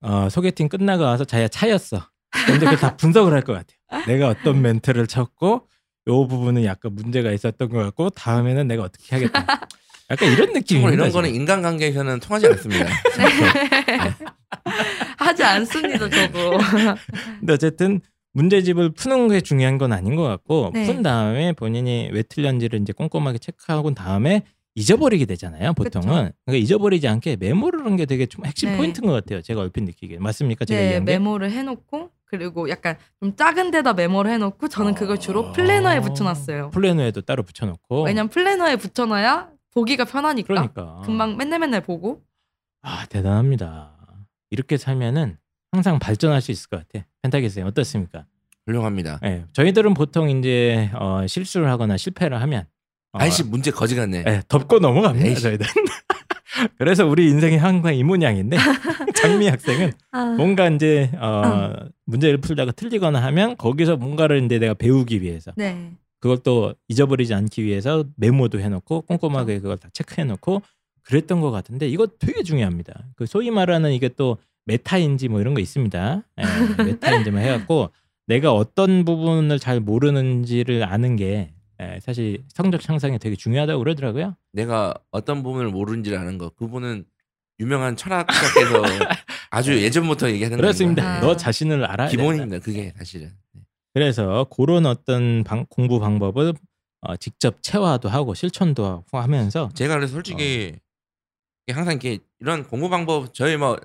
어, 소개팅 끝나고 와서 자기가 차였어. 근데 그걸 다 분석을 할 것 같아요. 내가 어떤 멘트를 쳤고 요 부분은 약간 문제가 있었던 것 같고 다음에는 내가 어떻게 하겠다. 약간 이런 느낌입니다. 이런 거는. 인간관계에서는 통하지 않습니다. 하지 않습니다 저도 근데 어쨌든 문제집을 푸는 게 중요한 건 아닌 것 같고 네. 푼 다음에 본인이 왜 틀렸는지를 이제 꼼꼼하게 체크하고 다음에 잊어버리게 되잖아요. 보통은 그러니까 잊어버리지 않게 메모를 하는 게 되게 좀 핵심 네. 포인트인 것 같아요. 제가 얼핏 느끼기에 맞습니까? 제가 네 얘기한 게 메모를 해놓고 그리고 약간 좀 작은 데다 메모를 해놓고 저는 그걸 주로 아. 플래너에 붙여놨어요. 플래너에도 따로 붙여놓고. 왜냐면 플래너에 붙여놔야 보기가 편하니까 그러니까. 금방 맨날 맨날 보고 아 대단합니다. 이렇게 살면은 항상 발전할 수 있을 것 같아. 펜타기스 어떻습니까? 훌륭합니다. 예, 저희들은 보통 이제 어, 실수를 하거나 실패를 하면 어, 아이씨 문제 거지 같네. 예, 덮고 넘어갑니다. 에이씨. 저희들은. 그래서 우리 인생이 항상 이 모양인데 장미 학생은 아, 뭔가 이제 어, 문제를 풀다가 틀리거나 하면 거기서 뭔가를 이제 내가 배우기 위해서 네. 그걸 또 잊어버리지 않기 위해서 메모도 해놓고 꼼꼼하게 그걸 다 체크해놓고 그랬던 것 같은데 이거 되게 중요합니다. 그 소위 말하는 이게 또 메타인지 뭐 이런 거 있습니다. 예, 메타인지만 해갖고 내가 어떤 부분을 잘 모르는지를 아는 게 예, 사실 성적 향상에 되게 중요하다고 그러더라고요. 내가 어떤 부분을 모르는지 아는 거. 그분은 유명한 철학자께서 아주 예전부터 얘기하는 그렇습니다. 아. 너 자신을 알아야 된다. 기본입니다. 그게 사실은. 네. 그래서 그런 어떤 방- 공부 방법을 어, 직접 체화도 하고 실천도 하고 하면서 제가 그래서 솔직히 항상 이렇게 이런 공부 방법 저희 뭐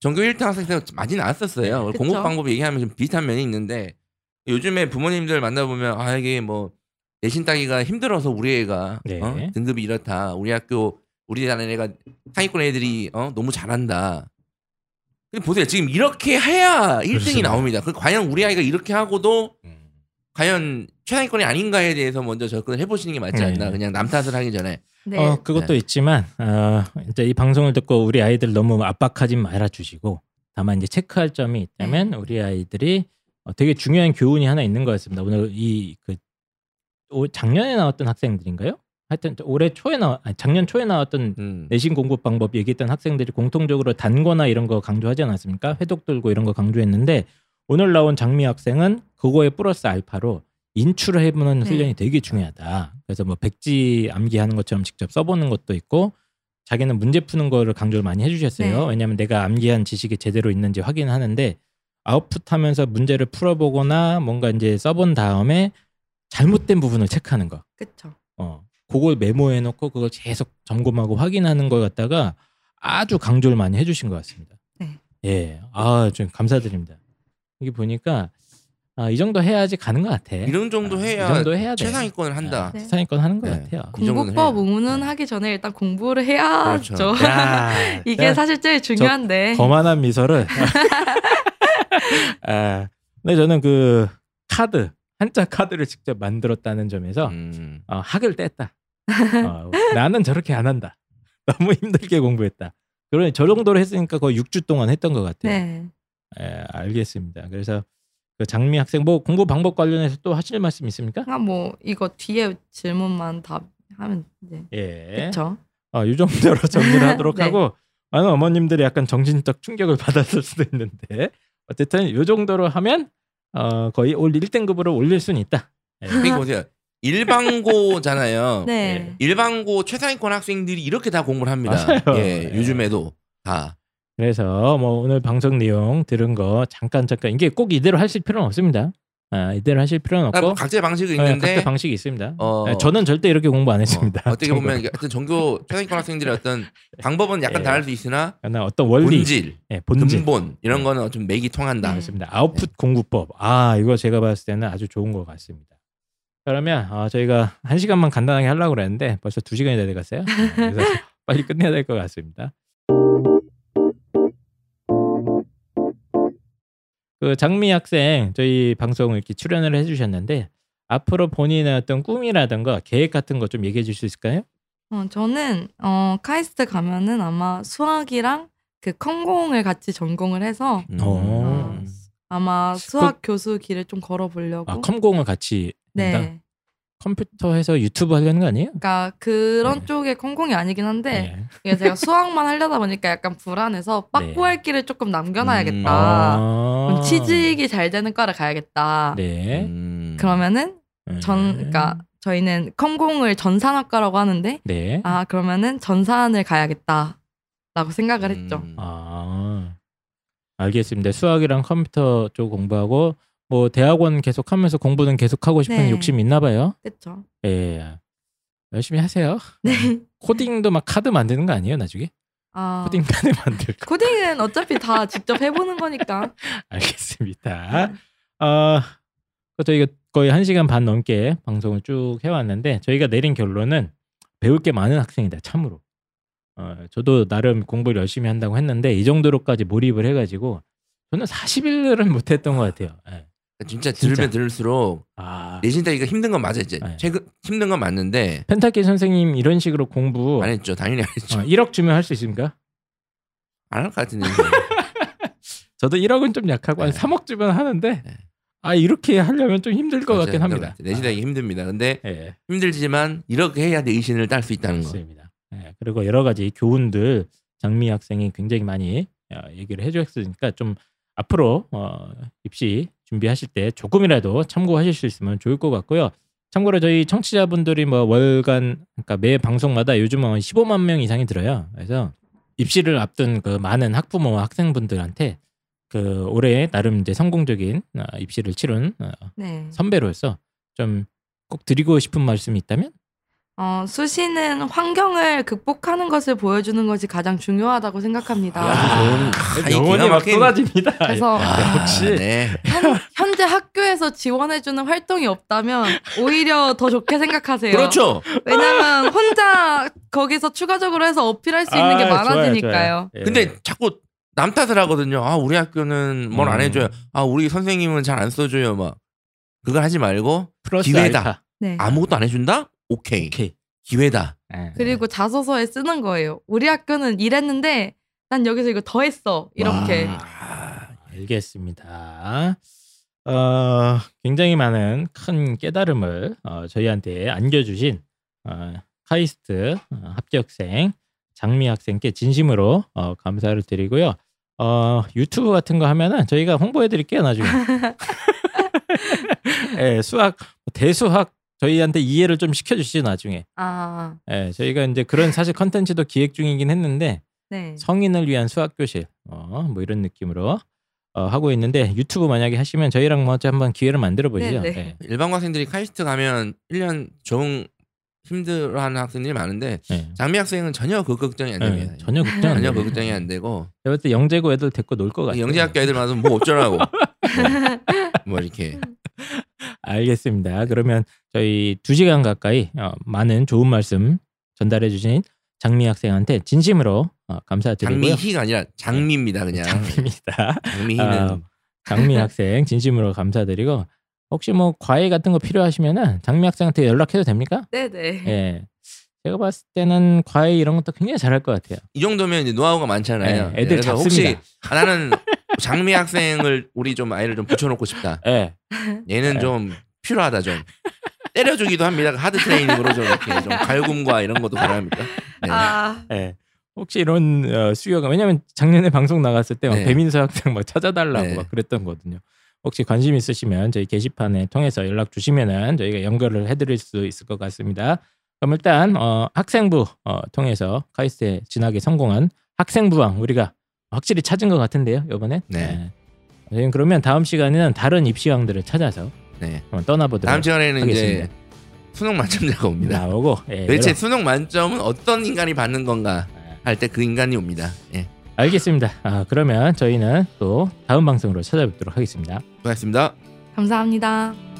전교 1등 학생 때 많이 나왔었어요. 그쵸. 공부 방법 얘기하면 좀 비슷한 면이 있는데 요즘에 부모님들 만나보면 아 이게 뭐 내신 따기가 힘들어서 우리 애가 네. 어? 등급이 이렇다. 우리 학교 우리 다는 애가 상위권 애들이 어? 너무 잘한다. 근데 보세요. 지금 이렇게 해야 1등이 그렇습니다. 나옵니다. 그 과연 우리 아이가 이렇게 하고도 과연 최상위권이 아닌가에 대해서 먼저 접근을 해보시는 게 맞지 않나. 네. 그냥 남 탓을 하기 전에. 네. 어, 그것도 네. 있지만 어, 이제 이 방송을 듣고 우리 아이들 너무 압박하지 말아 주시고 다만 이제 체크할 점이 있다면 네. 우리 아이들이 어, 되게 중요한 교훈이 하나 있는 것 같습니다. 오늘 이그 작년에 나왔던 학생들인가요? 하여튼 올해 초에 나 아니, 작년 초에 나왔던 음. 내신 공부 방법 얘기했던 학생들이 공통적으로 단거나 이런 거 강조하지 않았습니까? 회독 들고 이런 거 강조했는데 오늘 나온 장미 학생은 그거에 플러스 알파로 인출을 해보는 네. 훈련이 되게 중요하다. 그래서 뭐 백지 암기하는 것처럼 직접 써보는 것도 있고 자기는 문제 푸는 거를 강조를 많이 해주셨어요. 네. 왜냐하면 내가 암기한 지식이 제대로 있는지 확인하는데 아웃풋하면서 문제를 풀어보거나 뭔가 이제 써본 다음에 잘못된 부분을 체크하는 거. 그쵸. 어, 그걸 메모해놓고 그걸 계속 점검하고 확인하는 걸 갖다가 아주 강조를 많이 해주신 것 같습니다. 네. 예, 아, 좀 감사드립니다. 여기 보니까 아, 이 정도 해야지 가는 것 같아. 이런 정도 아, 해야 이 정도 해야 돼. 최상위권을 한다. 아, 네. 최상위권 하는 것 네. 같아요. 이 정도는 공부법 해요. 의문은 하기 전에 일단 공부를 해야죠. 그렇죠. 야, 이게 자, 사실 제일 중요한데. 거만한 미소를. 아, 근데 저는 그 카드 한자 카드를 직접 만들었다는 점에서 음. 어, 학을 뗐다. 어, 나는 저렇게 안 한다. 너무 힘들게 공부했다. 그러니 저 정도로 했으니까 거의 6주 동안 했던 것 같아요. 네. 예, 알겠습니다. 그래서 그 장미 학생 뭐 공부 방법 관련해서 또 하실 말씀 있습니까? 아, 뭐 이거 뒤에 질문만 답하면 이제 예. 그렇죠. 어, 이 정도로 정리를 하도록 네. 하고 많은 어머님들이 약간 정신적 충격을 받았을 수도 있는데 어쨌든 이 정도로 하면 어, 거의 올 1등급으로 올릴 수는 있다. 예. 그러니까 보세요. 일반고잖아요. 네. 일반고 최상위권 학생들이 이렇게 다 공부를 합니다. 맞아요. 예, 예. 요즘에도 다. 그래서 뭐 오늘 방송 내용 들은 거 잠깐 잠깐 이게 꼭 이대로 하실 필요는 없습니다. 아, 이대로 하실 필요는 아, 뭐 없고 각자의 방식이 네, 있는데 각자 방식이 있습니다. 어, 네, 저는 절대 이렇게 공부 안 했습니다. 어, 떻게 보면 하여튼 전교 최상위권 학생들의 어떤 방법은 약간 예. 다를 수 있으나 어떤 원리, 본질, 예, 본질 근본 이런 거는 좀 맥이 통한다. 네. 그렇습니다. 아웃풋 공부법. 아 이거 제가 봤을 때는 아주 좋은 것 같습니다. 그러면 어, 저희가 한 시간만 간단하게 하려고 그랬는데 벌써 두 시간이 다 돼갔어요. 어, 그래서 빨리 끝내야 될 것 같습니다. 그 장미 학생 저희 방송 이렇게 출연을 해주셨는데 앞으로 본인의 어떤 꿈이라든가 계획 같은 거 좀 얘기해 줄 수 있을까요? 어, 저는 어, 카이스트 가면은 아마 수학이랑 그 컴공을 같이 전공을 해서 음. 어. 아마 수학 교수 길을 좀 걸어보려고. 아 컴공을 같이 한다? 네. 컴퓨터 해서 유튜브 하려는 거 아니에요? 그러니까 그런 네. 쪽의 컴공이 아니긴 한데 네. 이게 제가 수학만 하려다 보니까 약간 불안해서 빠꾸할 길을 조금 남겨놔야겠다. 아. 그럼 취직이 잘 되는 과를 가야겠다. 네. 음. 그러면은 음. 전 그러니까 저희는 컴공을 전산학과라고 하는데 네. 아 그러면은 전산을 가야겠다라고 생각을 했죠. 음. 아 알겠습니다. 수학이랑 컴퓨터 쪽 공부하고 뭐 대학원 계속하면서 공부는 계속하고 싶은 네. 욕심이 있나 봐요. 그렇죠. 예. 열심히 하세요. 네. 코딩도 막 카드 만드는 거 아니에요, 나중에? 아, 코딩판을 만들고 코딩은 어차피 다 직접 해보는 거니까. 알겠습니다. 어, 저희가 거의 한 시간 반 넘게 방송을 쭉 해왔는데 저희가 내린 결론은 배울 게 많은 학생이다 참으로. 어, 저도 나름 공부를 열심히 한다고 했는데 이 정도로까지 몰입을 해가지고 저는 40일은 못했던 것 같아요. 예. 진짜 진짜. 들으면 들을수록 아 내신 따기가 힘든 건 맞아요. 이제 네. 최근 힘든 건 맞는데 펜타키 선생님 이런 식으로 공부 안 했죠. 당연히 안 했죠. 어, 1억 주면 할 수 있습니까? 안 할 것 같은데. 저도 1억은 좀 약하고 한 네. 3억 주면 하는데 네. 아 이렇게 하려면 좀 힘들 것 같긴 맞아요. 합니다. 내신 따기 힘듭니다. 근데 아, 예. 힘들지만 이렇게 해야 내 의신을 딸 수 있다는 거. 맞습니다. 예, 그리고 여러 가지 교훈들 장미 학생이 굉장히 많이 어, 얘기를 해주셨으니까 좀 앞으로 어, 입시 준비하실 때 조금이라도 참고하실 수 있으면 좋을 것 같고요. 참고로 저희 청취자분들이 뭐 월간 그러니까 매 방송마다 요즘은 15만 명 이상이 들어요. 그래서 입시를 앞둔 그 많은 학부모와 학생분들한테 그 올해 나름 이제 성공적인 어, 입시를 치른 어, 네. 선배로서 좀 꼭 드리고 싶은 말씀이 있다면 어, 수시는 환경을 극복하는 것을 보여주는 것이 가장 중요하다고 생각합니다. 야, 좋은- 아, 이 영혼이 기가 막 쏟아집니다. 그래서 아, 역시. 네. 현, 현재 학교에서 지원해주는 활동이 없다면 오히려 더 좋게 생각하세요. 그렇죠. 왜냐면 혼자 거기서 추가적으로 해서 어필할 수 있는 게 아, 좋아요, 많아지니까요. 좋아요. 예. 근데 자꾸 남 탓을 하거든요. 아 우리 학교는 뭘안 음. 해줘요. 아 우리 선생님은 잘 안 써줘요. 막 그걸 하지 말고 기회다. 네. 아무것도 안 해준다? 오케이. 오케이. 기회다. 예. 그리고 자소서에 쓰는 거예요. 우리 학교는 이랬는데 난 여기서 이거 더 했어. 이렇게. 와. 아, 알겠습니다. 어, 굉장히 많은 큰 깨달음을 어, 저희한테 안겨주신 어, 카이스트 어, 합격생 장미 학생께 진심으로 어, 감사를 드리고요. 어, 유튜브 같은 거 하면은 저희가 홍보해 드릴게요 나중에. 예, 수학 대수학 저희한테 이해를 좀 시켜주시죠 나중에. 아, 예, 저희가 이제 그런 사실 컨텐츠도 기획 중이긴 했는데 네. 성인을 위한 수학 교실 어, 뭐 이런 느낌으로 어, 하고 있는데 유튜브 만약에 하시면 저희랑 뭐 한번 기회를 만들어 보시죠. 네, 네. 예. 일반 학생들이 카이스트 가면 1년 적응 힘들어하는 학생들이 많은데 예. 장미 학생은 전혀 그 걱정이 안 예, 됩니다. 전혀 걱정 안 전혀. 그 걱정이 안 되고 제가 볼때 영재고 애들 데리고 놀 것 같아요. 영재학교 애들 와서 뭐 어쩌라고 뭐, 뭐 이렇게 알겠습니다. 그러면 저희 두 시간 가까이 어, 많은 좋은 말씀 전달해 주신 장미 학생한테 진심으로 어, 감사드리고요. 장미희가 아니라 장미입니다 그냥 장미입니다. 장미희는 아, 장미 학생 진심으로 감사드리고 혹시 뭐 과외 같은 거 필요하시면은 장미 학생한테 연락해도 됩니까? 네 네. 예. 제가 봤을 때는 과외 이런 것도 굉장히 잘할 것 같아요. 이 정도면 이제 노하우가 많잖아요. 예, 애들 잡습니다. 혹시 아, 나는 장미 학생을 우리 좀 아이를 좀 붙여놓고 싶다. 예. 얘는 예. 좀 필요하다 좀 때려주기도 합니다. 하드 트레이닝으로 좀 이렇게 좀 갈굼과 이런 것도 바랍니다. 네. 아, 예. 혹시 이런 어, 수요가 왜냐면 작년에 방송 나갔을 때막 네. 배민서 학생 막 찾아달라고 네. 막 그랬던 거거든요. 혹시 관심 있으시면 저희 게시판에 통해서 연락 주시면은 저희가 연결을 해드릴 수 있을 것 같습니다. 그럼 일단 어, 학생부 어, 통해서 카이스트에 진학에 성공한 학생부왕 우리가 확실히 찾은 것 같은데요 이번에. 네. 저희는 그러면 다음 시간에는 다른 입시왕들을 찾아서 네. 한번 떠나보도록 다음 시간에는 하겠습니다. 이제 수능 만점자가 옵니다. 나오고 예, 도대체 여러- 수능 만점은 어떤 인간이 받는 건가 아, 할때 그 인간이 옵니다. 예. 알겠습니다. 아, 그러면 저희는 또 다음 방송으로 찾아뵙도록 하겠습니다. 고맙습니다. 감사합니다.